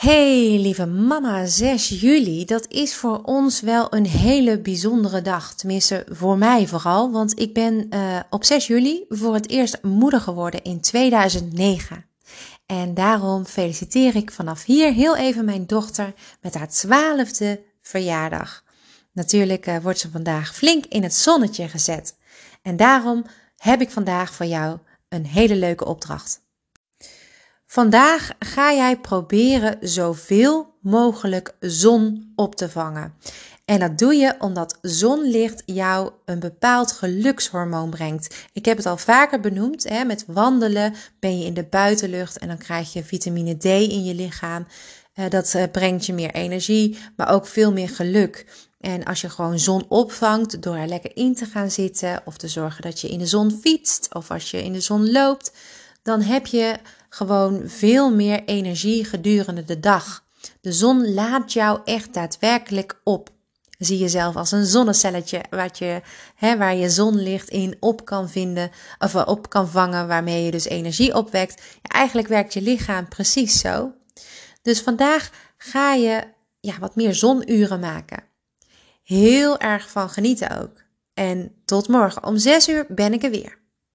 Hey lieve mama, 6 juli, dat is voor ons wel een hele bijzondere dag. Tenminste, voor mij vooral, want ik ben uh, op 6 juli voor het eerst moeder geworden in 2009. En daarom feliciteer ik vanaf hier heel even mijn dochter met haar twaalfde verjaardag. Natuurlijk uh, wordt ze vandaag flink in het zonnetje gezet. En daarom heb ik vandaag voor jou een hele leuke opdracht. Vandaag ga jij proberen zoveel mogelijk zon op te vangen. En dat doe je omdat zonlicht jou een bepaald gelukshormoon brengt. Ik heb het al vaker benoemd. Hè, met wandelen ben je in de buitenlucht en dan krijg je vitamine D in je lichaam. Uh, dat uh, brengt je meer energie, maar ook veel meer geluk. En als je gewoon zon opvangt door er lekker in te gaan zitten, of te zorgen dat je in de zon fietst, of als je in de zon loopt, dan heb je gewoon veel meer energie gedurende de dag. De zon laat jou echt daadwerkelijk op. Zie jezelf als een zonnecelletje wat je, hè, waar je zonlicht in op kan vinden of op kan vangen, waarmee je dus energie opwekt. Ja, eigenlijk werkt je lichaam precies zo. Dus vandaag ga je ja, wat meer zonuren maken. Heel erg van genieten ook. En tot morgen om 6 uur ben ik er weer.